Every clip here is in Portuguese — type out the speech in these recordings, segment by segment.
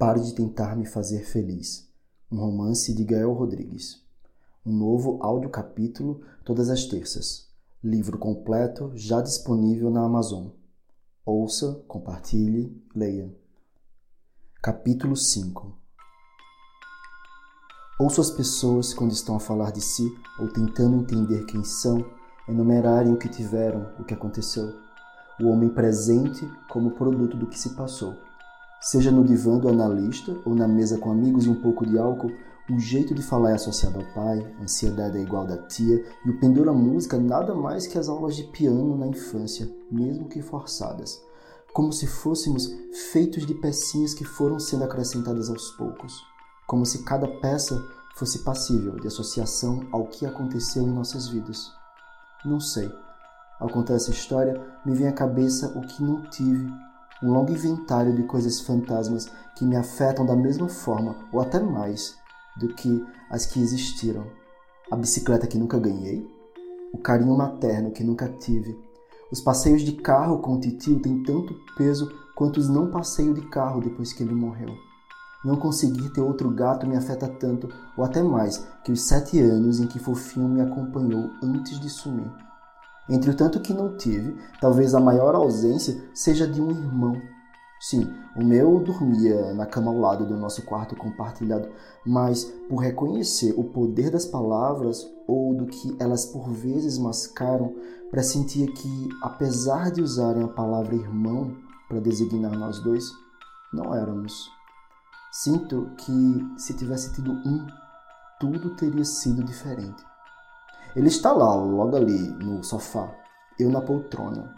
Pare de tentar me fazer feliz. Um romance de Gael Rodrigues. Um novo áudio capítulo todas as terças. Livro completo já disponível na Amazon. Ouça, compartilhe, leia. Capítulo 5 Ouço as pessoas quando estão a falar de si ou tentando entender quem são, enumerarem o que tiveram, o que aconteceu. O homem presente como produto do que se passou Seja no divã do analista ou na mesa com amigos e um pouco de álcool, o jeito de falar é associado ao pai, a ansiedade é igual da tia e o pendor à música nada mais que as aulas de piano na infância, mesmo que forçadas. Como se fôssemos feitos de pecinhas que foram sendo acrescentadas aos poucos. Como se cada peça fosse passível de associação ao que aconteceu em nossas vidas. Não sei. Ao contar essa história, me vem à cabeça o que não tive um longo inventário de coisas fantasmas que me afetam da mesma forma ou até mais do que as que existiram. A bicicleta que nunca ganhei, o carinho materno que nunca tive. Os passeios de carro com o titio têm tanto peso quanto os não passeio de carro depois que ele morreu. Não conseguir ter outro gato me afeta tanto, ou até mais, que os sete anos em que Fofinho me acompanhou antes de sumir. Entre o tanto que não tive, talvez a maior ausência seja de um irmão. Sim, o meu dormia na cama ao lado do nosso quarto compartilhado, mas por reconhecer o poder das palavras ou do que elas por vezes mascaram, pressentia que, apesar de usarem a palavra irmão para designar nós dois, não éramos. Sinto que se tivesse tido um, tudo teria sido diferente. Ele está lá, logo ali, no sofá, eu na poltrona.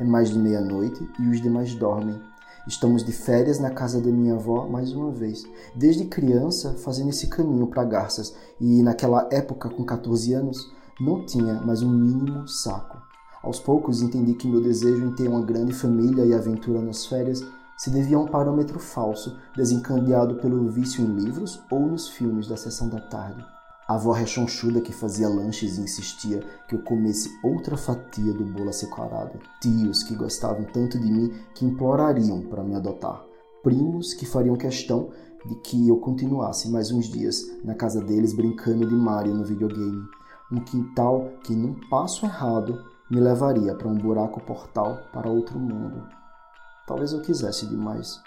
É mais de meia-noite e os demais dormem. Estamos de férias na casa da minha avó mais uma vez. Desde criança, fazendo esse caminho para Garças, e naquela época, com 14 anos, não tinha mais um mínimo saco. Aos poucos entendi que meu desejo em ter uma grande família e aventura nas férias se devia a um parâmetro falso, desencadeado pelo vício em livros ou nos filmes da sessão da tarde. A avó rechonchuda que fazia lanches e insistia que eu comesse outra fatia do bolo açucarado. Tios que gostavam tanto de mim que implorariam para me adotar. Primos que fariam questão de que eu continuasse mais uns dias na casa deles brincando de Mario no videogame. Um quintal que, num passo errado, me levaria para um buraco portal para outro mundo. Talvez eu quisesse demais.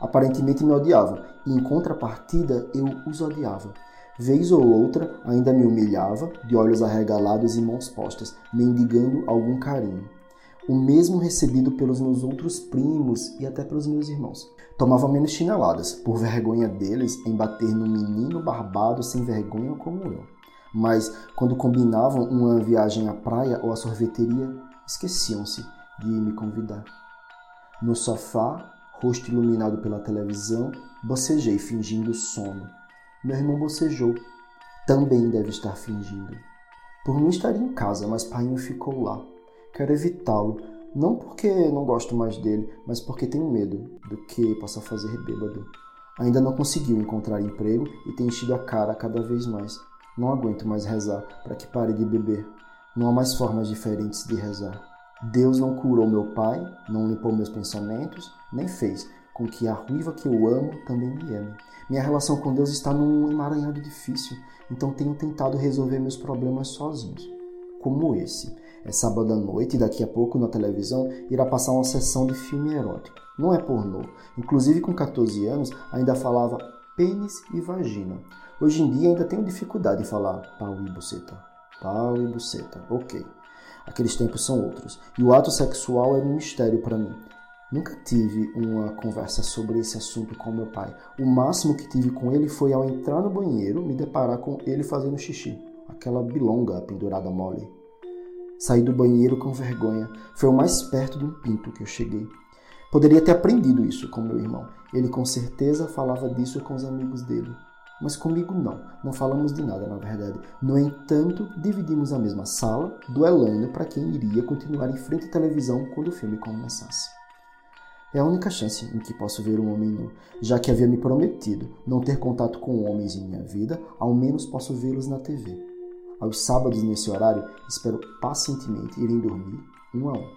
Aparentemente me odiavam, e em contrapartida eu os odiava. Vez ou outra, ainda me humilhava, de olhos arregalados e mãos postas, mendigando algum carinho. O mesmo recebido pelos meus outros primos e até pelos meus irmãos. Tomava menos chineladas, por vergonha deles em bater no menino barbado sem vergonha como eu. Mas, quando combinavam uma viagem à praia ou à sorveteria, esqueciam-se de me convidar. No sofá, rosto iluminado pela televisão, bocejei fingindo sono. Meu irmão bocejou. Também deve estar fingindo. Por mim estaria em casa, mas Painho ficou lá. Quero evitá-lo, não porque não gosto mais dele, mas porque tenho medo do que possa fazer bêbado. Ainda não conseguiu encontrar emprego e tem enchido a cara cada vez mais. Não aguento mais rezar para que pare de beber. Não há mais formas diferentes de rezar. Deus não curou meu pai, não limpou meus pensamentos, nem fez com que a ruiva que eu amo também me ame. Minha relação com Deus está num emaranhado difícil, então tenho tentado resolver meus problemas sozinhos. Como esse. É sábado à noite e daqui a pouco na televisão irá passar uma sessão de filme erótico. Não é pornô. Inclusive com 14 anos ainda falava pênis e vagina. Hoje em dia ainda tenho dificuldade em falar pau e buceta. Pau e buceta. Ok. Aqueles tempos são outros. E o ato sexual era um mistério para mim. Nunca tive uma conversa sobre esse assunto com meu pai. O máximo que tive com ele foi ao entrar no banheiro me deparar com ele fazendo xixi, aquela bilonga pendurada mole. Saí do banheiro com vergonha. Foi o mais perto de um pinto que eu cheguei. Poderia ter aprendido isso com meu irmão. Ele com certeza falava disso com os amigos dele. Mas comigo não. Não falamos de nada, na verdade. No entanto, dividimos a mesma sala, duelando para quem iria continuar em frente à televisão quando o filme começasse. É a única chance em que posso ver um homem nu, já que havia me prometido não ter contato com homens em minha vida, ao menos posso vê-los na TV. Aos sábados, nesse horário, espero pacientemente irem dormir, um a um.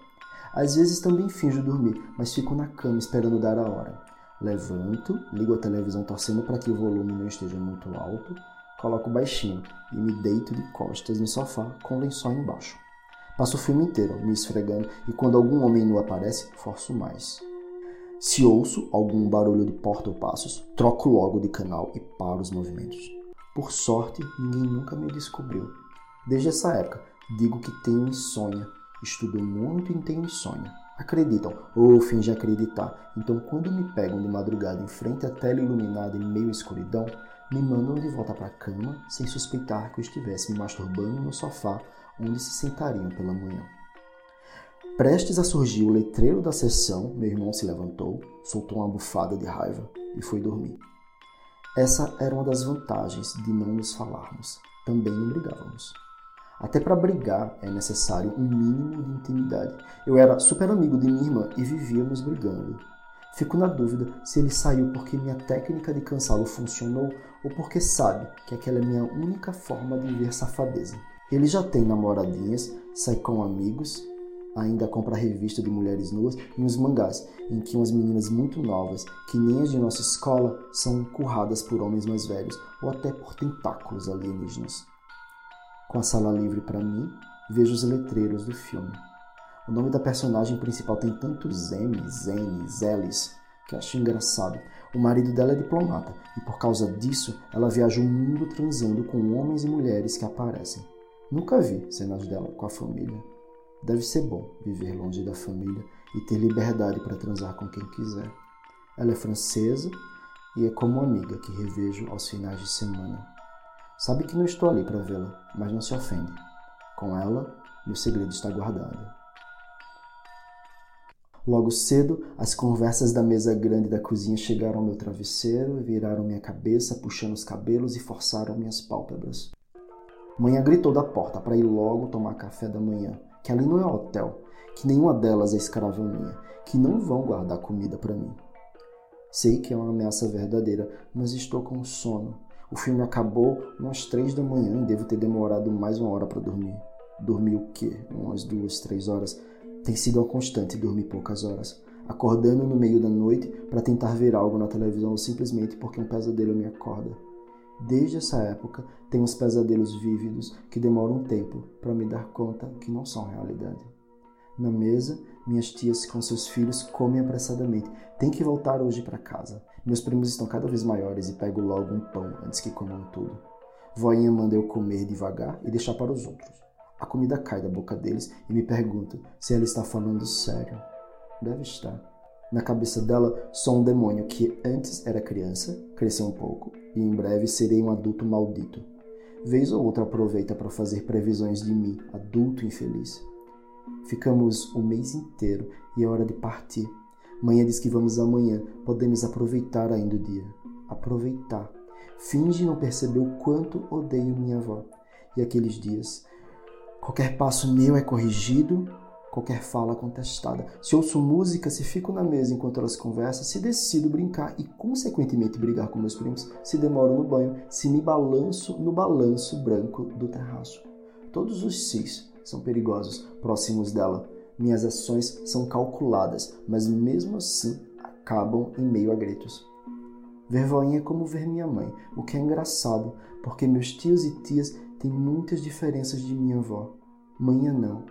Às vezes também finjo dormir, mas fico na cama esperando dar a hora. Levanto, ligo a televisão torcendo para que o volume não esteja muito alto, coloco baixinho e me deito de costas no sofá com o lençol embaixo. Passo o filme inteiro me esfregando e quando algum homem nu aparece, forço mais. Se ouço algum barulho de porta ou passos, troco logo de canal e paro os movimentos. Por sorte, ninguém nunca me descobriu. Desde essa época, digo que tenho insônia, estudo muito e tenho insônia acreditam ou fingem acreditar. Então, quando me pegam de madrugada em frente à tela iluminada em meio à escuridão, me mandam de volta para a cama sem suspeitar que eu estivesse me masturbando no sofá onde se sentariam pela manhã. Prestes a surgir o letreiro da sessão, meu irmão se levantou, soltou uma bufada de raiva e foi dormir. Essa era uma das vantagens de não nos falarmos. Também não brigávamos. Até para brigar é necessário um mínimo de intimidade. Eu era super amigo de minha irmã e vivíamos brigando. Fico na dúvida se ele saiu porque minha técnica de cansá-lo funcionou ou porque sabe que aquela é minha única forma de ver safadeza. Ele já tem namoradinhas, sai com amigos, ainda compra revista de mulheres nuas e uns mangás, em que umas meninas muito novas, que nem as de nossa escola, são curradas por homens mais velhos ou até por tentáculos alienígenas. Com a sala livre para mim, vejo os letreiros do filme. O nome da personagem principal tem tantos M's, N's, L's que acho engraçado. O marido dela é diplomata e por causa disso ela viaja o mundo transando com homens e mulheres que aparecem. Nunca vi cenas dela com a família. Deve ser bom viver longe da família e ter liberdade para transar com quem quiser. Ela é francesa e é como amiga que revejo aos finais de semana. Sabe que não estou ali para vê-la, mas não se ofende. Com ela, meu segredo está guardado. Logo cedo, as conversas da mesa grande da cozinha chegaram ao meu travesseiro, viraram minha cabeça, puxando os cabelos e forçaram minhas pálpebras. Manhã gritou da porta para ir logo tomar café da manhã, que ali não é hotel, que nenhuma delas é escrava minha, que não vão guardar comida para mim. Sei que é uma ameaça verdadeira, mas estou com sono o filme acabou umas três da manhã e devo ter demorado mais uma hora para dormir. Dormi o quê? Umas duas, três horas. Tem sido uma constante dormir poucas horas. Acordando no meio da noite para tentar ver algo na televisão simplesmente porque um pesadelo me acorda. Desde essa época, tenho uns pesadelos vívidos que demoram um tempo para me dar conta que não são realidade. Na mesa, minhas tias com seus filhos comem apressadamente. Tem que voltar hoje para casa. Meus primos estão cada vez maiores e pego logo um pão antes que comam tudo. Voinha manda eu comer devagar e deixar para os outros. A comida cai da boca deles e me pergunta se ela está falando sério. Deve estar. Na cabeça dela, sou um demônio que antes era criança, cresceu um pouco e em breve serei um adulto maldito. Vez ou outra aproveita para fazer previsões de mim, adulto infeliz. Ficamos o mês inteiro e é hora de partir. Manhã diz que vamos amanhã, podemos aproveitar ainda o dia. Aproveitar. Finge não perceber o quanto odeio minha avó. E aqueles dias. Qualquer passo meu é corrigido, qualquer fala contestada. Se ouço música, se fico na mesa enquanto elas conversam, se decido brincar e, consequentemente, brigar com meus primos, se demoro no banho, se me balanço no balanço branco do terraço. Todos os cis são perigosos próximos dela minhas ações são calculadas, mas mesmo assim acabam em meio a gritos. Ver voinha é como ver minha mãe, o que é engraçado, porque meus tios e tias têm muitas diferenças de minha avó. Manhã não.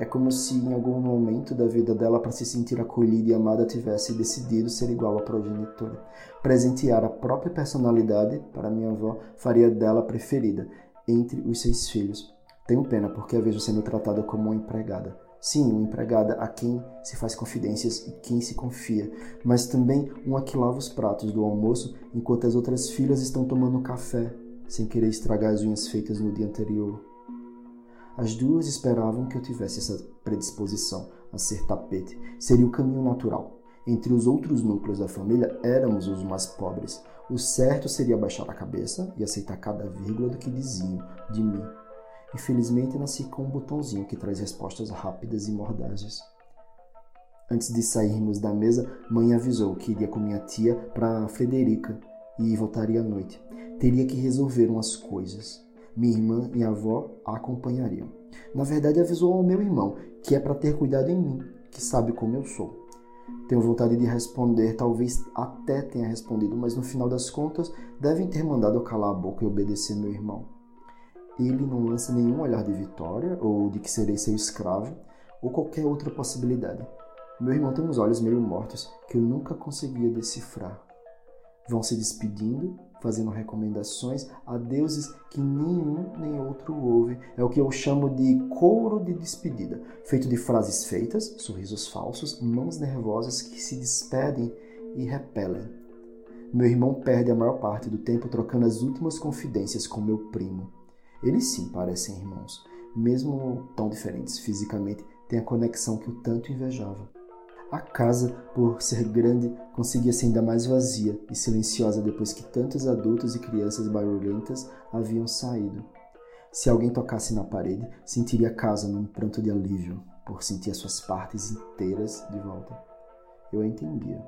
É como se em algum momento da vida dela, para se sentir acolhida e amada, tivesse decidido ser igual à progenitora. Presentear a própria personalidade para minha avó faria dela preferida entre os seis filhos. Tenho pena porque a vejo sendo tratada como uma empregada. Sim, uma empregada a quem se faz confidências e quem se confia, mas também uma que lava os pratos do almoço enquanto as outras filhas estão tomando café, sem querer estragar as unhas feitas no dia anterior. As duas esperavam que eu tivesse essa predisposição a ser tapete. Seria o caminho natural. Entre os outros núcleos da família, éramos os mais pobres. O certo seria baixar a cabeça e aceitar cada vírgula do que diziam de mim Infelizmente, nasci com um botãozinho que traz respostas rápidas e mordazes. Antes de sairmos da mesa, mãe avisou que iria com minha tia para Frederica e voltaria à noite. Teria que resolver umas coisas. Minha irmã e a avó a acompanhariam. Na verdade, avisou ao meu irmão que é para ter cuidado em mim, que sabe como eu sou. Tenho vontade de responder, talvez até tenha respondido, mas no final das contas devem ter mandado eu calar a boca e obedecer meu irmão. Ele não lança nenhum olhar de vitória ou de que serei seu escravo ou qualquer outra possibilidade. Meu irmão tem uns olhos meio mortos que eu nunca conseguia decifrar. Vão se despedindo fazendo recomendações a deuses que nenhum nem outro ouve. É o que eu chamo de coro de despedida, feito de frases feitas, sorrisos falsos, mãos nervosas que se despedem e repelem. Meu irmão perde a maior parte do tempo trocando as últimas confidências com meu primo. Eles sim parecem irmãos, mesmo tão diferentes fisicamente, têm a conexão que eu tanto invejava. A casa, por ser grande, conseguia-se ainda mais vazia e silenciosa depois que tantos adultos e crianças barulhentas haviam saído. Se alguém tocasse na parede, sentiria a casa num pranto de alívio, por sentir as suas partes inteiras de volta. Eu a entendia.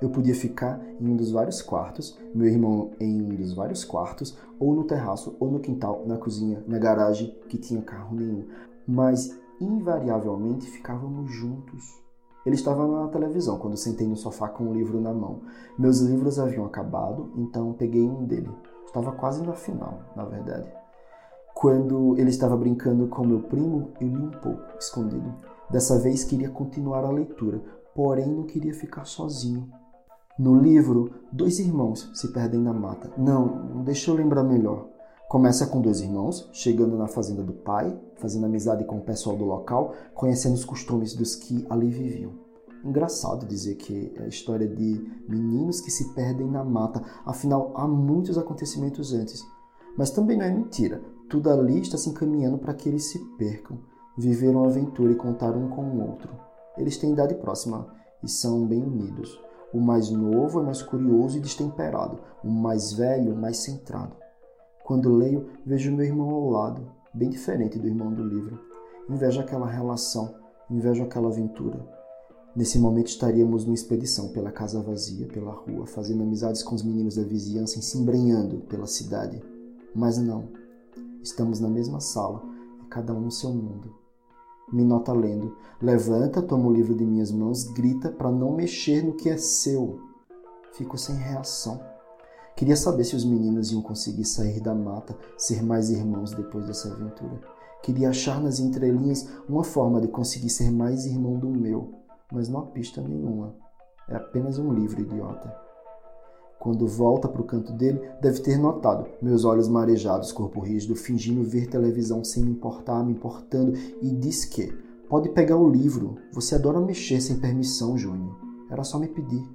Eu podia ficar em um dos vários quartos, meu irmão em um dos vários quartos, ou no terraço, ou no quintal, na cozinha, na garagem, que tinha carro nenhum, mas invariavelmente ficávamos juntos ele estava na televisão quando sentei no sofá com um livro na mão. Meus livros haviam acabado, então peguei um dele. Estava quase na final, na verdade. Quando ele estava brincando com meu primo, eu li um pouco, escondido. Dessa vez queria continuar a leitura, porém não queria ficar sozinho. No livro, dois irmãos se perdem na mata. Não, deixa eu lembrar melhor. Começa com dois irmãos, chegando na fazenda do pai, fazendo amizade com o pessoal do local, conhecendo os costumes dos que ali viviam. Engraçado dizer que é a história de meninos que se perdem na mata, afinal há muitos acontecimentos antes. Mas também não é mentira, tudo ali está se encaminhando para que eles se percam, viveram a aventura e contaram um com o outro. Eles têm idade próxima e são bem unidos. O mais novo é mais curioso e destemperado, o mais velho mais centrado. Quando leio, vejo meu irmão ao lado, bem diferente do irmão do livro. Invejo aquela relação, invejo aquela aventura. Nesse momento estaríamos numa expedição pela casa vazia, pela rua, fazendo amizades com os meninos da vizinhança e se embrenhando pela cidade. Mas não. Estamos na mesma sala, e cada um no seu mundo. Me nota lendo. Levanta, toma o livro de minhas mãos, grita para não mexer no que é seu. Fico sem reação. Queria saber se os meninos iam conseguir sair da mata, ser mais irmãos depois dessa aventura. Queria achar nas entrelinhas uma forma de conseguir ser mais irmão do meu, mas não há pista nenhuma. É apenas um livro idiota. Quando volta para o canto dele, deve ter notado meus olhos marejados, corpo rígido, fingindo ver televisão sem me importar, me importando, e diz que pode pegar o livro. Você adora mexer sem permissão, Júnior. Era só me pedir.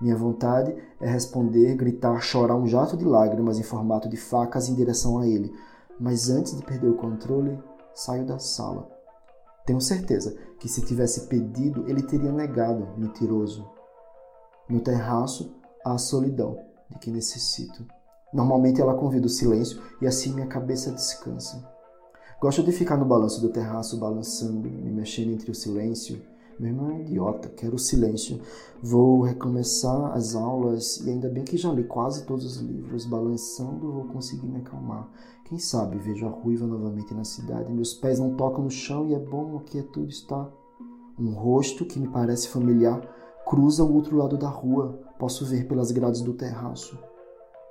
Minha vontade é responder, gritar, chorar um jato de lágrimas em formato de facas em direção a ele, mas antes de perder o controle, saio da sala. Tenho certeza que se tivesse pedido, ele teria negado, mentiroso. No terraço, há a solidão de que necessito. Normalmente ela convida o silêncio e assim minha cabeça descansa. Gosto de ficar no balanço do terraço, balançando, me mexendo entre o silêncio meu irmão é idiota, quero silêncio. Vou recomeçar as aulas e ainda bem que já li quase todos os livros. Balançando, vou conseguir me acalmar. Quem sabe vejo a ruiva novamente na cidade. Meus pés não tocam no chão e é bom que é tudo está. Um rosto que me parece familiar cruza o outro lado da rua. Posso ver pelas grades do terraço.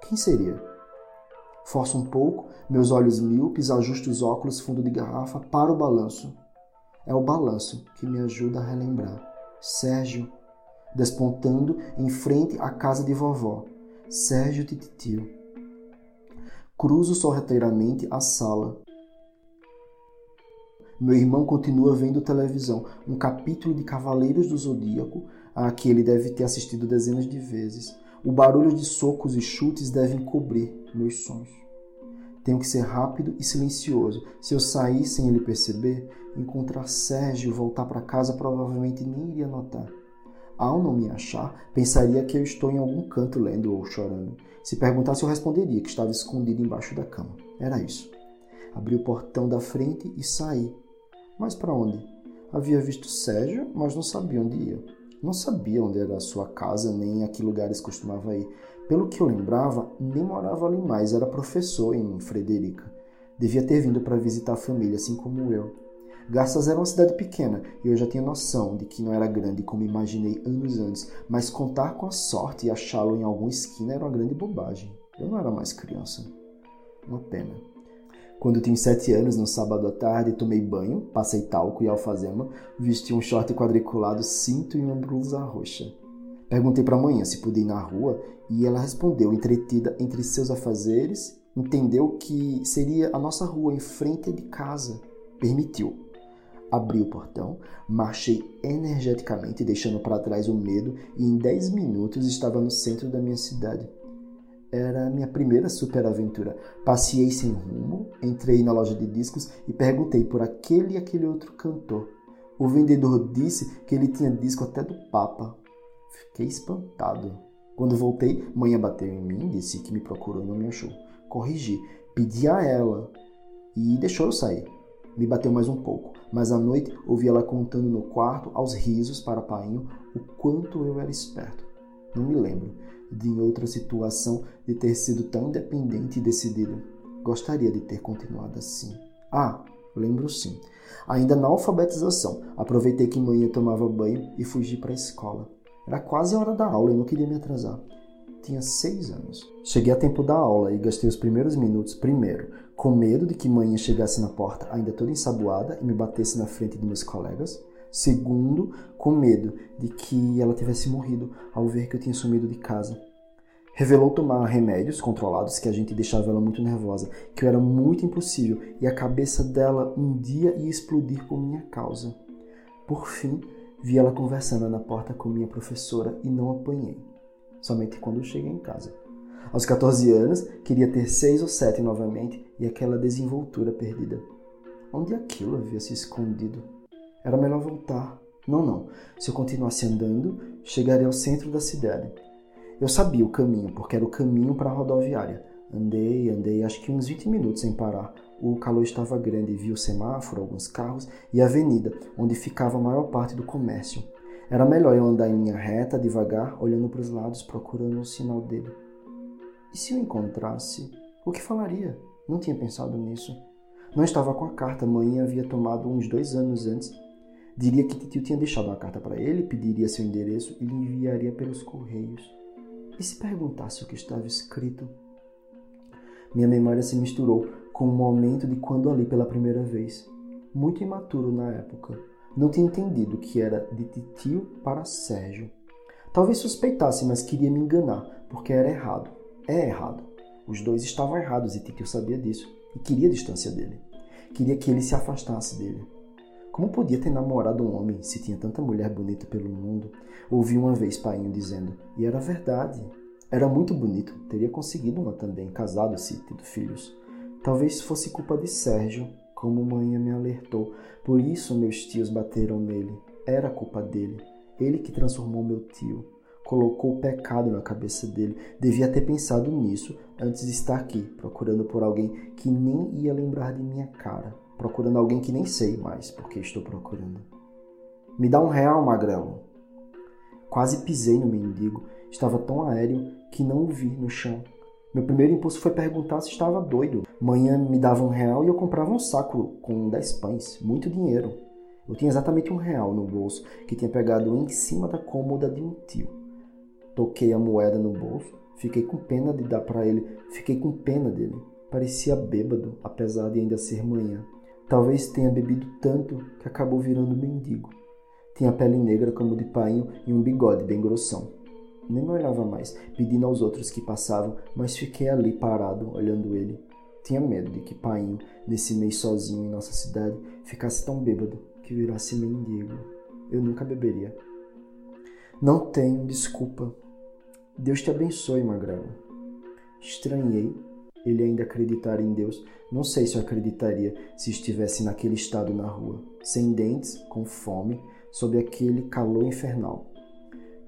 Quem seria? Forço um pouco, meus olhos míopes, ajusto os óculos fundo de garrafa, para o balanço. É o balanço que me ajuda a relembrar. Sérgio, despontando em frente à casa de vovó. Sérgio Tititio. Cruzo sorrateiramente a sala. Meu irmão continua vendo televisão, um capítulo de Cavaleiros do Zodíaco, a que ele deve ter assistido dezenas de vezes. O barulho de socos e chutes devem cobrir meus sonhos. Tenho que ser rápido e silencioso. Se eu sair sem ele perceber, encontrar Sérgio e voltar para casa provavelmente nem iria notar. Ao não me achar, pensaria que eu estou em algum canto lendo ou chorando. Se perguntasse, eu responderia que estava escondido embaixo da cama. Era isso. Abri o portão da frente e saí. Mas para onde? Havia visto Sérgio, mas não sabia onde ia. Não sabia onde era a sua casa, nem a que lugares costumava ir. Pelo que eu lembrava, nem morava ali mais, era professor em Frederica. Devia ter vindo para visitar a família, assim como eu. Garças era uma cidade pequena e eu já tinha noção de que não era grande como imaginei anos antes, mas contar com a sorte e achá-lo em alguma esquina era uma grande bobagem. Eu não era mais criança. Uma pena. Quando tinha sete anos, no sábado à tarde, tomei banho, passei talco e alfazema, vesti um short quadriculado, cinto e uma blusa roxa. Perguntei para a mãe se podia ir na rua e ela respondeu, entretida entre seus afazeres, entendeu que seria a nossa rua em frente de casa. Permitiu. Abri o portão, marchei energeticamente, deixando para trás o medo, e em dez minutos estava no centro da minha cidade. Era a minha primeira superaventura. Passei sem rumo, entrei na loja de discos e perguntei por aquele e aquele outro cantor. O vendedor disse que ele tinha disco até do Papa. Fiquei espantado. Quando voltei, mãe bateu em mim, disse que me procurou e não me achou. Corrigi, pedi a ela e deixou eu sair. Me bateu mais um pouco, mas à noite ouvi ela contando no quarto, aos risos para painho, o quanto eu era esperto. Não me lembro de em outra situação de ter sido tão independente e decidido. Gostaria de ter continuado assim. Ah, lembro sim. Ainda na alfabetização, aproveitei que manhã tomava banho e fugi para a escola. Era quase a hora da aula e não queria me atrasar. Tinha seis anos. Cheguei a tempo da aula e gastei os primeiros minutos, primeiro, com medo de que manhã chegasse na porta ainda toda ensaboada e me batesse na frente de meus colegas. Segundo, com medo de que ela tivesse morrido ao ver que eu tinha sumido de casa. Revelou tomar remédios controlados que a gente deixava ela muito nervosa, que eu era muito impossível e a cabeça dela um dia ia explodir por minha causa. Por fim, vi ela conversando na porta com minha professora e não apanhei, somente quando cheguei em casa. Aos 14 anos, queria ter seis ou sete novamente e aquela desenvoltura perdida. Onde aquilo havia se escondido? Era melhor voltar. Não, não. Se eu continuasse andando, chegaria ao centro da cidade. Eu sabia o caminho, porque era o caminho para a rodoviária. Andei, andei, acho que uns 20 minutos sem parar. O calor estava grande, vi o semáforo, alguns carros e a avenida, onde ficava a maior parte do comércio. Era melhor eu andar em linha reta, devagar, olhando para os lados, procurando o sinal dele. E se eu encontrasse, o que falaria? Não tinha pensado nisso. Não estava com a carta, mãe havia tomado uns dois anos antes. Diria que tio tinha deixado uma carta para ele, pediria seu endereço e lhe enviaria pelos correios. E se perguntasse o que estava escrito? Minha memória se misturou com o momento de quando ali pela primeira vez. Muito imaturo na época. Não tinha entendido que era de titio para Sérgio. Talvez suspeitasse, mas queria me enganar, porque era errado é errado. Os dois estavam errados e Titio sabia disso e queria a distância dele. Queria que ele se afastasse dele. Como podia ter namorado um homem se tinha tanta mulher bonita pelo mundo? Ouvi uma vez Painho dizendo, e era verdade. Era muito bonito, teria conseguido uma também, casado se tido filhos. Talvez fosse culpa de Sérgio, como mãe me alertou. Por isso meus tios bateram nele. Era culpa dele. Ele que transformou meu tio colocou o pecado na cabeça dele. Devia ter pensado nisso antes de estar aqui, procurando por alguém que nem ia lembrar de minha cara, procurando alguém que nem sei mais porque estou procurando. Me dá um real, magrelo. Quase pisei no mendigo. Estava tão aéreo que não o vi no chão. Meu primeiro impulso foi perguntar se estava doido. Manhã me dava um real e eu comprava um saco com dez pães. Muito dinheiro. Eu tinha exatamente um real no bolso que tinha pegado em cima da cômoda de um tio. Toquei a moeda no bolso. Fiquei com pena de dar para ele. Fiquei com pena dele. Parecia bêbado, apesar de ainda ser manhã. Talvez tenha bebido tanto que acabou virando mendigo. Tinha pele negra como de painho e um bigode bem grossão. Nem me olhava mais, pedindo aos outros que passavam, mas fiquei ali parado, olhando ele. Tinha medo de que painho, nesse mês sozinho em nossa cidade, ficasse tão bêbado que virasse mendigo. Eu nunca beberia. Não tenho desculpa Deus te abençoe, Magrelo. Estranhei ele ainda acreditar em Deus. Não sei se eu acreditaria se estivesse naquele estado na rua, sem dentes, com fome, sob aquele calor infernal.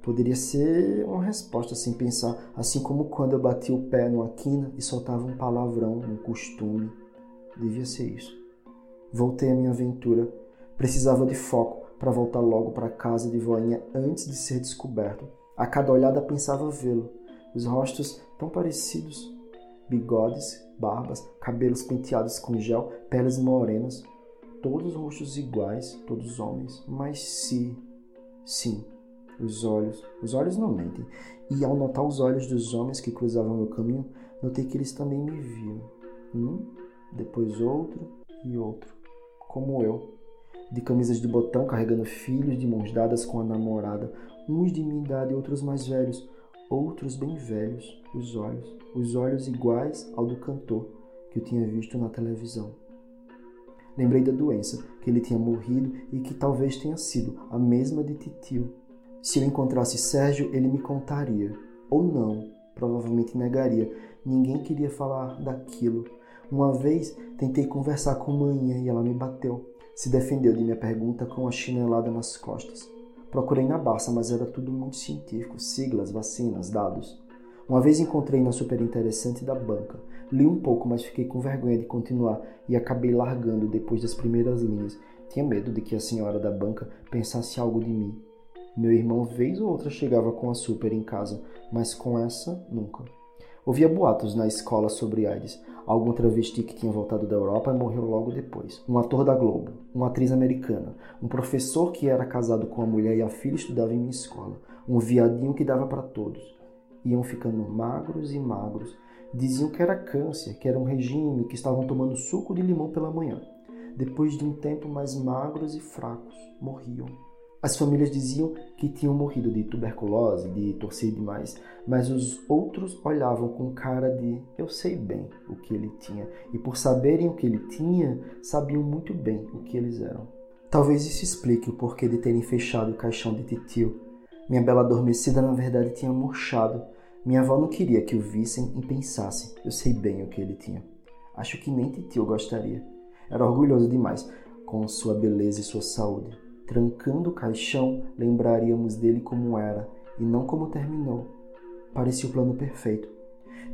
Poderia ser uma resposta sem pensar, assim como quando eu bati o pé numa quina e soltava um palavrão, um costume. Devia ser isso. Voltei à minha aventura. Precisava de foco para voltar logo para casa de voinha antes de ser descoberto. A cada olhada pensava vê-lo. Os rostos tão parecidos. Bigodes, barbas, cabelos penteados com gel, peles morenas. todos os rostos iguais, todos os homens, mas se, sim, os olhos, os olhos não mentem. E ao notar os olhos dos homens que cruzavam meu caminho, notei que eles também me viam. Um, depois outro e outro, como eu, de camisas de botão carregando filhos de mãos dadas com a namorada, uns de minha idade e outros mais velhos, outros bem velhos, os olhos, os olhos iguais ao do cantor que eu tinha visto na televisão. Lembrei da doença, que ele tinha morrido e que talvez tenha sido a mesma de Titio. Se eu encontrasse Sérgio, ele me contaria. Ou não, provavelmente negaria. Ninguém queria falar daquilo. Uma vez tentei conversar com manhã e ela me bateu. Se defendeu de minha pergunta com a chinelada nas costas. Procurei na Barça, mas era tudo muito científico, siglas, vacinas, dados. Uma vez encontrei na super interessante da banca. Li um pouco, mas fiquei com vergonha de continuar e acabei largando depois das primeiras linhas. Tinha medo de que a senhora da banca pensasse algo de mim. Meu irmão, vez ou outra, chegava com a super em casa, mas com essa, nunca. Ouvia boatos na escola sobre AIDS. Algum travesti que tinha voltado da Europa e morreu logo depois. Um ator da Globo, uma atriz americana, um professor que era casado com a mulher e a filha estudava em minha escola, um viadinho que dava para todos. Iam ficando magros e magros. Diziam que era câncer, que era um regime, que estavam tomando suco de limão pela manhã. Depois de um tempo mais magros e fracos, morriam. As famílias diziam que tinham morrido de tuberculose, de torcer demais, mas os outros olhavam com cara de eu sei bem o que ele tinha, e por saberem o que ele tinha, sabiam muito bem o que eles eram. Talvez isso explique o porquê de terem fechado o caixão de titio. Minha bela adormecida na verdade tinha murchado. Minha avó não queria que o vissem e pensassem, eu sei bem o que ele tinha. Acho que nem titio gostaria. Era orgulhoso demais com sua beleza e sua saúde. Trancando o caixão, lembraríamos dele como era e não como terminou. Parecia o plano perfeito.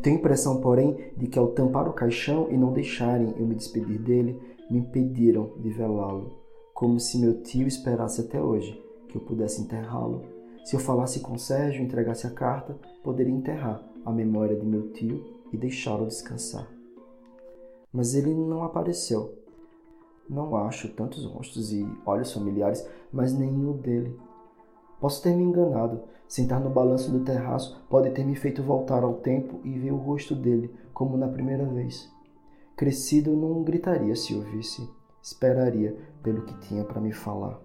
Tenho impressão, porém, de que ao tampar o caixão e não deixarem eu me despedir dele, me impediram de velá-lo, como se meu tio esperasse até hoje que eu pudesse enterrá-lo. Se eu falasse com Sérgio e entregasse a carta, poderia enterrar a memória de meu tio e deixá-lo descansar. Mas ele não apareceu. Não acho tantos rostos e olhos familiares, mas nenhum dele. Posso ter me enganado. Sentar no balanço do terraço pode ter me feito voltar ao tempo e ver o rosto dele, como na primeira vez. Crescido, não gritaria se ouvisse. Esperaria pelo que tinha para me falar.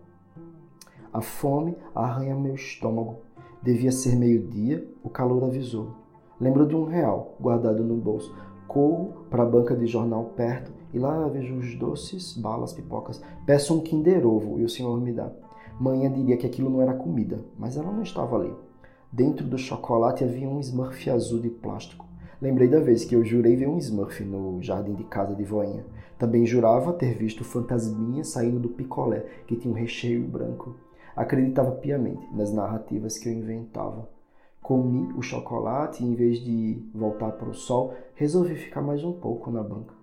A fome arranha meu estômago. Devia ser meio-dia, o calor avisou. Lembro de um real guardado no bolso. Corro para a banca de jornal perto e lá vejo os doces, balas, pipocas. Peço um Kinder Ovo e o senhor me dá. Manhã diria que aquilo não era comida, mas ela não estava ali. Dentro do chocolate havia um Smurf azul de plástico. Lembrei da vez que eu jurei ver um Smurf no jardim de casa de voinha. Também jurava ter visto fantasminha saindo do picolé, que tinha um recheio branco. Acreditava piamente nas narrativas que eu inventava. Comi o chocolate e, em vez de voltar para o sol, resolvi ficar mais um pouco na banca.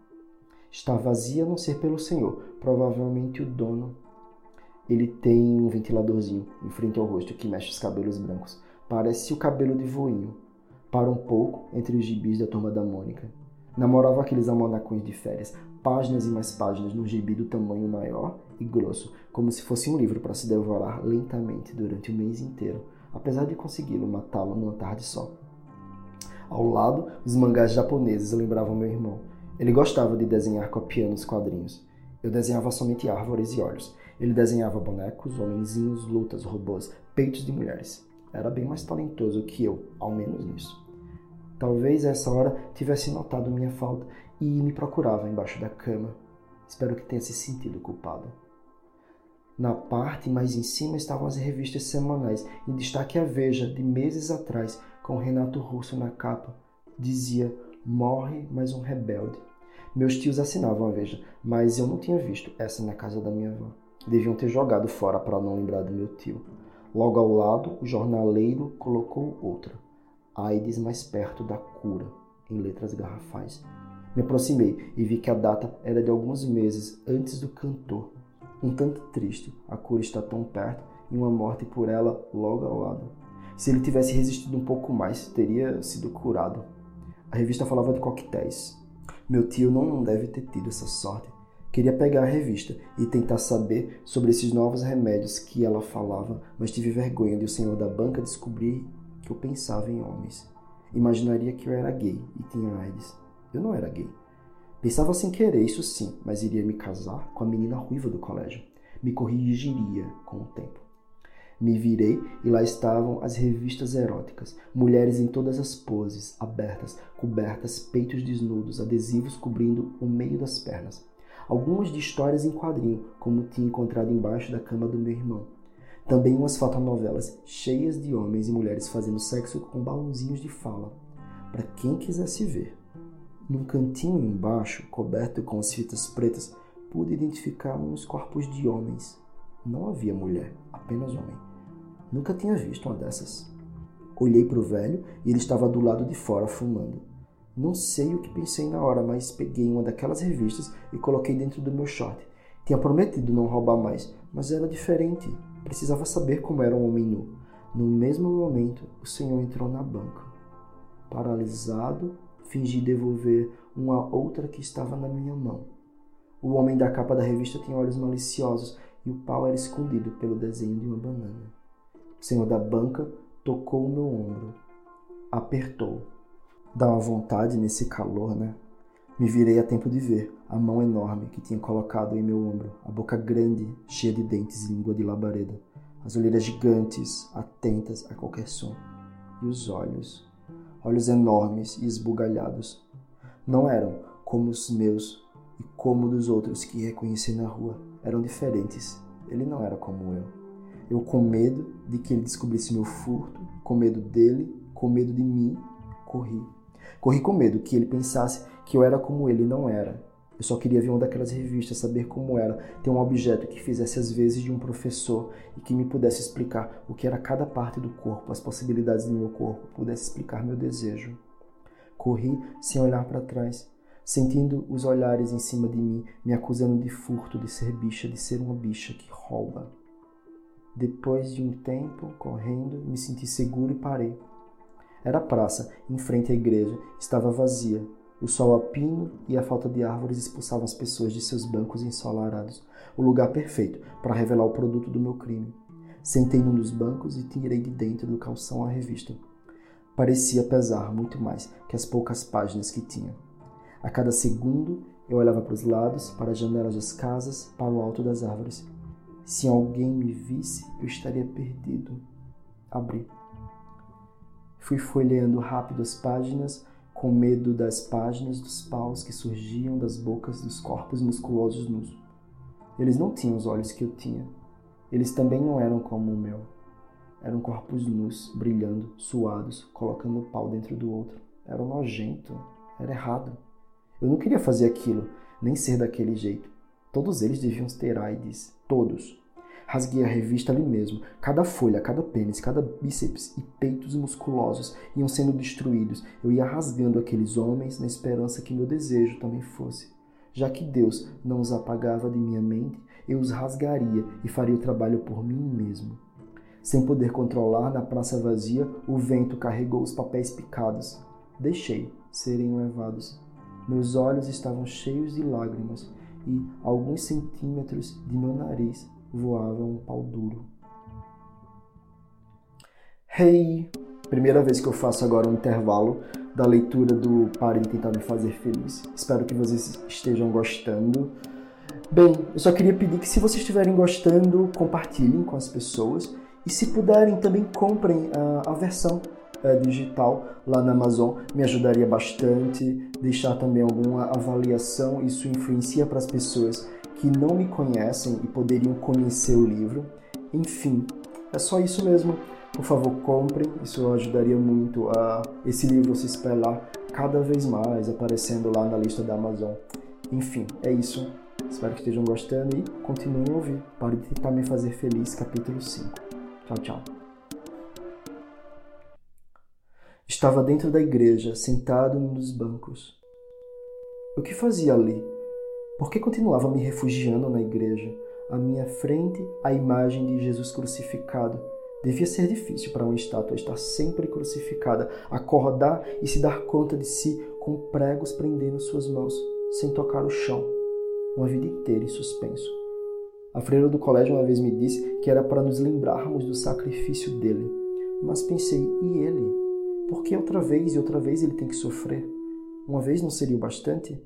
Está vazia a não ser pelo senhor, provavelmente o dono. Ele tem um ventiladorzinho em frente ao rosto que mexe os cabelos brancos. Parece o cabelo de voinho. Para um pouco entre os gibis da turma da Mônica. Namorava aqueles amonacões de férias, páginas e mais páginas num gibi do tamanho maior e grosso, como se fosse um livro para se devorar lentamente durante o mês inteiro, apesar de consegui-lo matá-lo numa tarde só. Ao lado, os mangás japoneses lembravam meu irmão. Ele gostava de desenhar copiando os quadrinhos. Eu desenhava somente árvores e olhos. Ele desenhava bonecos, homenzinhos, lutas, robôs, peitos de mulheres. Era bem mais talentoso que eu, ao menos nisso. Talvez essa hora tivesse notado minha falta e me procurava embaixo da cama. Espero que tenha se sentido culpado. Na parte mais em cima estavam as revistas semanais, em destaque a Veja, de meses atrás, com Renato Russo na capa. Dizia Morre mais um rebelde. Meus tios assinavam a Veja, mas eu não tinha visto essa na casa da minha avó. Deviam ter jogado fora para não lembrar do meu tio. Logo ao lado, o jornaleiro colocou outra. AIDS mais perto da cura, em letras garrafais. Me aproximei e vi que a data era de alguns meses antes do cantor. Um tanto triste, a cura está tão perto e uma morte por ela logo ao lado. Se ele tivesse resistido um pouco mais, teria sido curado. A revista falava de coquetéis. Meu tio não deve ter tido essa sorte. Queria pegar a revista e tentar saber sobre esses novos remédios que ela falava, mas tive vergonha de o senhor da banca descobrir que eu pensava em homens. Imaginaria que eu era gay e tinha AIDS. Eu não era gay. Pensava sem querer, isso sim, mas iria me casar com a menina ruiva do colégio. Me corrigiria com o tempo. Me virei e lá estavam as revistas eróticas, mulheres em todas as poses, abertas, cobertas, peitos desnudos, adesivos cobrindo o meio das pernas. Algumas de histórias em quadrinho, como tinha encontrado embaixo da cama do meu irmão. Também umas fotonovelas cheias de homens e mulheres fazendo sexo com balãozinhos de fala, para quem quisesse ver. Num cantinho embaixo, coberto com as fitas pretas, pude identificar uns corpos de homens não havia mulher, apenas homem. Nunca tinha visto uma dessas. Olhei para o velho e ele estava do lado de fora fumando. Não sei o que pensei na hora, mas peguei uma daquelas revistas e coloquei dentro do meu short. Tinha prometido não roubar mais, mas era diferente. Precisava saber como era um homem nu. No mesmo momento, o senhor entrou na banca. Paralisado, fingi devolver uma outra que estava na minha mão. O homem da capa da revista tinha olhos maliciosos e o pau era escondido pelo desenho de uma banana. O senhor da banca tocou o meu ombro, apertou. Dá uma vontade nesse calor, né? Me virei a tempo de ver a mão enorme que tinha colocado em meu ombro, a boca grande, cheia de dentes e língua de labareda, as olheiras gigantes, atentas a qualquer som, e os olhos, olhos enormes e esbugalhados. Não eram como os meus e como dos outros que reconheci na rua eram diferentes. Ele não era como eu. Eu com medo de que ele descobrisse meu furto, com medo dele, com medo de mim, corri. Corri com medo que ele pensasse que eu era como ele não era. Eu só queria ver uma daquelas revistas, saber como era, ter um objeto que fizesse as vezes de um professor e que me pudesse explicar o que era cada parte do corpo, as possibilidades do meu corpo, pudesse explicar meu desejo. Corri sem olhar para trás sentindo os olhares em cima de mim, me acusando de furto, de ser bicha, de ser uma bicha que rouba. Depois de um tempo correndo, me senti seguro e parei. Era a praça, em frente à igreja, estava vazia. O sol a pino e a falta de árvores expulsavam as pessoas de seus bancos ensolarados. O lugar perfeito para revelar o produto do meu crime. Sentei num dos bancos e tirei de dentro do calção a revista. Parecia pesar muito mais que as poucas páginas que tinha. A cada segundo, eu olhava para os lados, para as janelas das casas, para o alto das árvores. Se alguém me visse, eu estaria perdido. Abri. Fui folheando rápido as páginas, com medo das páginas dos paus que surgiam das bocas dos corpos musculosos nus. Eles não tinham os olhos que eu tinha. Eles também não eram como o meu. Eram corpos nus, brilhando, suados, colocando o pau dentro do outro. Era nojento. Era errado. Eu não queria fazer aquilo, nem ser daquele jeito. Todos eles deviam ter AIDS. Todos. Rasguei a revista ali mesmo. Cada folha, cada pênis, cada bíceps e peitos musculosos iam sendo destruídos. Eu ia rasgando aqueles homens na esperança que meu desejo também fosse. Já que Deus não os apagava de minha mente, eu os rasgaria e faria o trabalho por mim mesmo. Sem poder controlar, na praça vazia, o vento carregou os papéis picados. Deixei serem levados meus olhos estavam cheios de lágrimas e, alguns centímetros de meu nariz, voava um pau duro. Hey! Primeira vez que eu faço agora um intervalo da leitura do Pare de Tentar Me Fazer Feliz. Espero que vocês estejam gostando. Bem, eu só queria pedir que se vocês estiverem gostando, compartilhem com as pessoas e se puderem também comprem a, a versão é, digital lá na Amazon me ajudaria bastante. Deixar também alguma avaliação, isso influencia para as pessoas que não me conhecem e poderiam conhecer o livro. Enfim, é só isso mesmo. Por favor, comprem, isso ajudaria muito a esse livro se espalhar cada vez mais, aparecendo lá na lista da Amazon. Enfim, é isso. Espero que estejam gostando e continuem a ouvir. Pare de tentar me fazer feliz, capítulo 5. Tchau, tchau. Estava dentro da igreja, sentado num dos bancos. O que fazia ali? Por que continuava me refugiando na igreja? À minha frente, a imagem de Jesus crucificado. Devia ser difícil para uma estátua estar sempre crucificada, acordar e se dar conta de si com pregos prendendo suas mãos, sem tocar o chão. uma vida inteira em suspenso. A freira do colégio uma vez me disse que era para nos lembrarmos do sacrifício dele. Mas pensei, e ele? Por que outra vez e outra vez ele tem que sofrer? Uma vez não seria o bastante?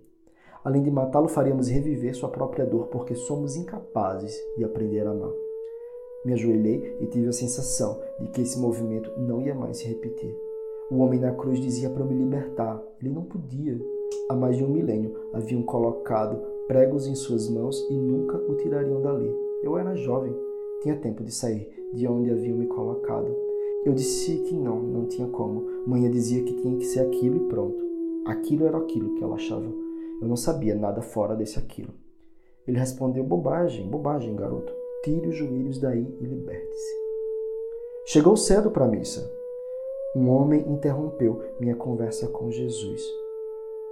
Além de matá-lo, faríamos reviver sua própria dor, porque somos incapazes de aprender a amar. Me ajoelhei e tive a sensação de que esse movimento não ia mais se repetir. O homem na cruz dizia para me libertar. Ele não podia. Há mais de um milênio haviam colocado pregos em suas mãos e nunca o tirariam dali. Eu era jovem, tinha tempo de sair de onde haviam me colocado. Eu disse que não, não tinha como. Manhã dizia que tinha que ser aquilo e pronto. Aquilo era aquilo que ela achava. Eu não sabia nada fora desse aquilo. Ele respondeu: bobagem, bobagem, garoto. Tire os joelhos daí e liberte-se. Chegou cedo para a missa. Um homem interrompeu minha conversa com Jesus.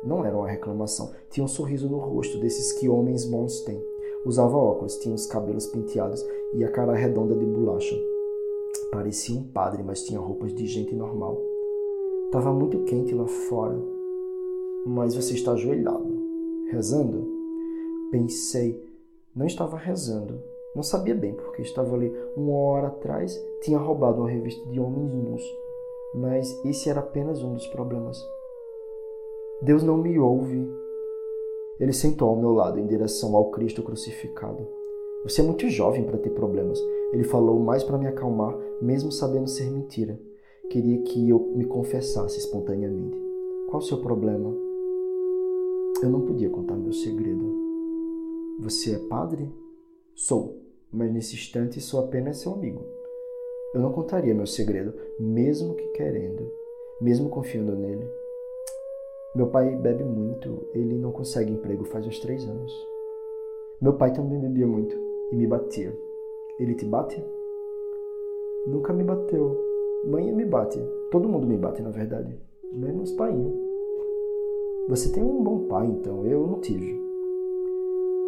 Não era uma reclamação, tinha um sorriso no rosto desses que homens bons têm. Usava óculos, tinha os cabelos penteados e a cara redonda de bolacha. Parecia um padre, mas tinha roupas de gente normal. Tava muito quente lá fora. Mas você está ajoelhado, rezando? Pensei, não estava rezando. Não sabia bem, porque estava ali uma hora atrás, tinha roubado uma revista de homens nus mas esse era apenas um dos problemas. Deus não me ouve. Ele sentou ao meu lado em direção ao Cristo crucificado. Você é muito jovem para ter problemas. Ele falou mais para me acalmar, mesmo sabendo ser mentira. Queria que eu me confessasse espontaneamente. Qual o seu problema? Eu não podia contar meu segredo. Você é padre? Sou, mas nesse instante sou apenas seu amigo. Eu não contaria meu segredo, mesmo que querendo, mesmo confiando nele. Meu pai bebe muito, ele não consegue emprego faz uns três anos. Meu pai também bebia muito e me batia. Ele te bate? Nunca me bateu. Mãe me bate. Todo mundo me bate, na verdade. Menos pai. Você tem um bom pai, então. Eu não tive.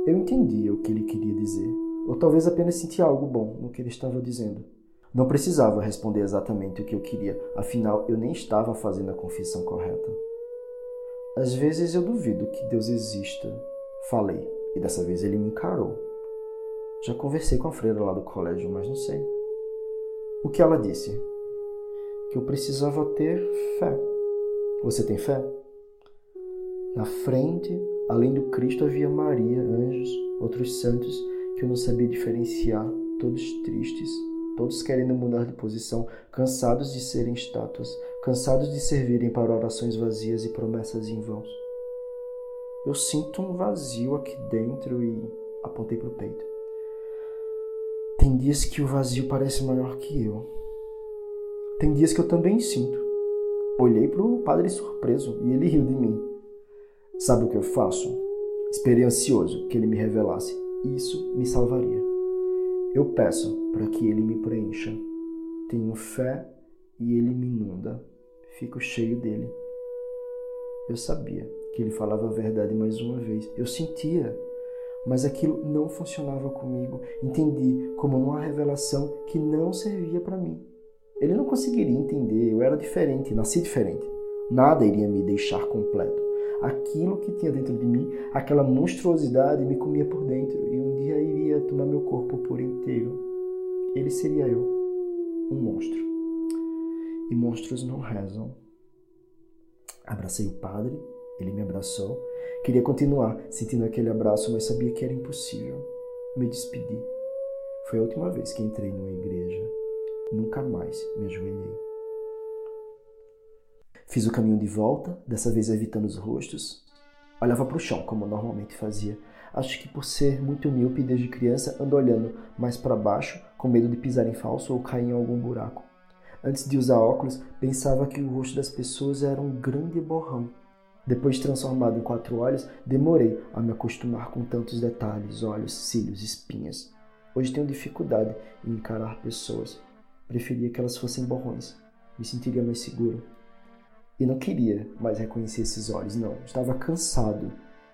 Eu entendia o que ele queria dizer. Ou talvez apenas sentia algo bom no que ele estava dizendo. Não precisava responder exatamente o que eu queria, afinal eu nem estava fazendo a confissão correta. Às vezes eu duvido que Deus exista. Falei, e dessa vez ele me encarou. Já conversei com a freira lá do colégio, mas não sei. O que ela disse? Que eu precisava ter fé. Você tem fé? Na frente, além do Cristo, havia Maria, anjos, outros santos que eu não sabia diferenciar, todos tristes todos querendo mudar de posição, cansados de serem estátuas, cansados de servirem para orações vazias e promessas em vão. Eu sinto um vazio aqui dentro e apontei para o peito. Tem dias que o vazio parece maior que eu. Tem dias que eu também sinto. Olhei para o padre surpreso e ele riu de mim. Sabe o que eu faço? Esperei ansioso que ele me revelasse. Isso me salvaria. Eu peço para que Ele me preencha. Tenho fé e Ele me inunda. Fico cheio dele. Eu sabia que Ele falava a verdade mais uma vez. Eu sentia, mas aquilo não funcionava comigo. Entendi como uma revelação que não servia para mim. Ele não conseguiria entender. Eu era diferente, nasci diferente. Nada iria me deixar completo. Aquilo que tinha dentro de mim, aquela monstruosidade, me comia por dentro e um dia iria tomar meu corpo por inteiro. Ele seria eu, um monstro. E monstros não rezam. Abracei o padre, ele me abraçou. Queria continuar sentindo aquele abraço, mas sabia que era impossível. Me despedi. Foi a última vez que entrei numa igreja. Nunca mais me ajoelhei. Fiz o caminho de volta, dessa vez evitando os rostos. Olhava para o chão, como normalmente fazia. Acho que por ser muito míope desde criança, ando olhando mais para baixo, com medo de pisar em falso ou cair em algum buraco. Antes de usar óculos, pensava que o rosto das pessoas era um grande borrão. Depois de transformado em quatro olhos, demorei a me acostumar com tantos detalhes, olhos, cílios, espinhas. Hoje tenho dificuldade em encarar pessoas. Preferia que elas fossem borrões. Me sentiria mais seguro. E não queria mais reconhecer esses olhos, não. Estava cansado.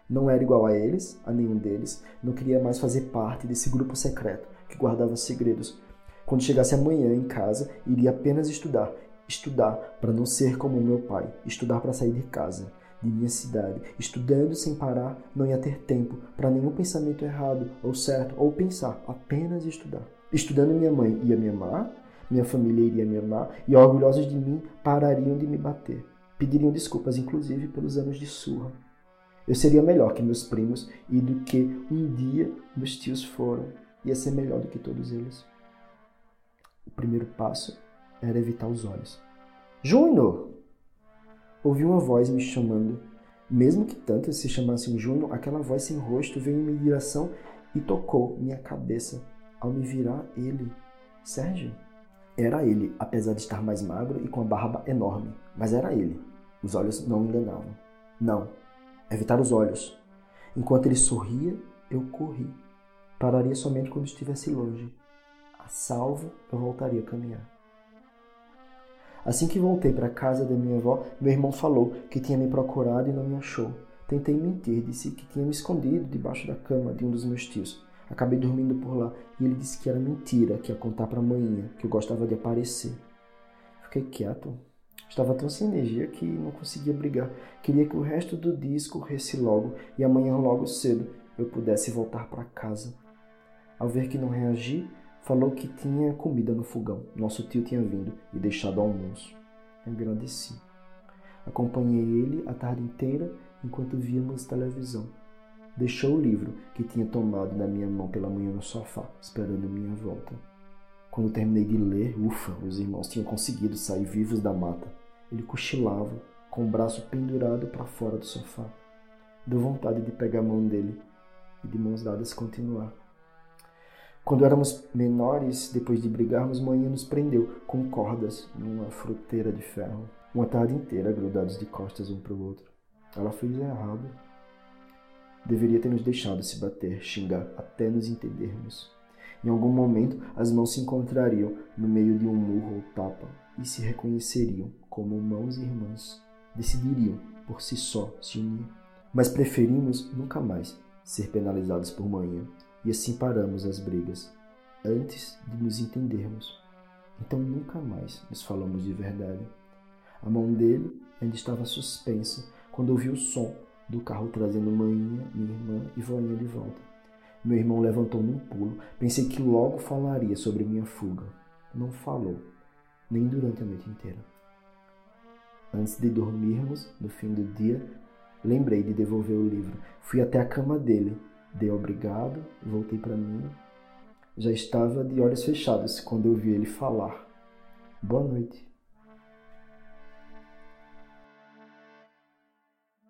Não era igual a eles, a nenhum deles. Não queria mais fazer parte desse grupo secreto que guardava segredos. Quando chegasse amanhã em casa, iria apenas estudar. Estudar para não ser como meu pai. Estudar para sair de casa. De minha cidade, estudando sem parar, não ia ter tempo para nenhum pensamento errado ou certo, ou pensar, apenas estudar. Estudando, minha mãe ia me amar, minha família iria me amar, e orgulhosos de mim parariam de me bater. Pediriam desculpas, inclusive, pelos anos de surra. Eu seria melhor que meus primos e do que um dia meus tios foram. Ia ser melhor do que todos eles. O primeiro passo era evitar os olhos. Júnior! Ouvi uma voz me chamando. Mesmo que tanto se chamassem Júnior, aquela voz sem rosto veio em minha direção e tocou minha cabeça. Ao me virar, ele. Sérgio? Era ele, apesar de estar mais magro e com a barba enorme. Mas era ele. Os olhos não enganavam. Não. Evitar os olhos. Enquanto ele sorria, eu corri. Pararia somente quando estivesse longe. A salvo, eu voltaria a caminhar. Assim que voltei para a casa da minha avó, meu irmão falou que tinha me procurado e não me achou. Tentei mentir, disse que tinha me escondido debaixo da cama de um dos meus tios. Acabei dormindo por lá e ele disse que era mentira, que ia contar para amanhã, que eu gostava de aparecer. Fiquei quieto. Estava tão sem energia que não conseguia brigar. Queria que o resto do dia escorresse logo e amanhã logo cedo eu pudesse voltar para casa. Ao ver que não reagi, Falou que tinha comida no fogão. Nosso tio tinha vindo e deixado almoço. Agradeci. Acompanhei ele a tarde inteira enquanto víamos televisão. Deixou o livro que tinha tomado na minha mão pela manhã no sofá, esperando minha volta. Quando terminei de ler, ufa, os irmãos tinham conseguido sair vivos da mata. Ele cochilava, com o braço pendurado para fora do sofá. Deu vontade de pegar a mão dele e de mãos dadas continuar. Quando éramos menores, depois de brigarmos, manhã nos prendeu com cordas numa fruteira de ferro, uma tarde inteira grudados de costas um para o outro. Ela fez errado. Deveria ter nos deixado se bater, xingar, até nos entendermos. Em algum momento, as mãos se encontrariam no meio de um murro ou tapa e se reconheceriam como mãos irmãs. Decidiriam, por si só, se unir. Mas preferimos nunca mais ser penalizados por manhã e assim paramos as brigas, antes de nos entendermos. Então nunca mais nos falamos de verdade. A mão dele ainda estava suspensa quando ouvi o som do carro trazendo manhinha, minha irmã e voinha de volta. Meu irmão levantou num pulo. Pensei que logo falaria sobre minha fuga. Não falou, nem durante a noite inteira. Antes de dormirmos, no fim do dia, lembrei de devolver o livro. Fui até a cama dele Dei obrigado, voltei para mim. Já estava de olhos fechados quando eu vi ele falar. Boa noite.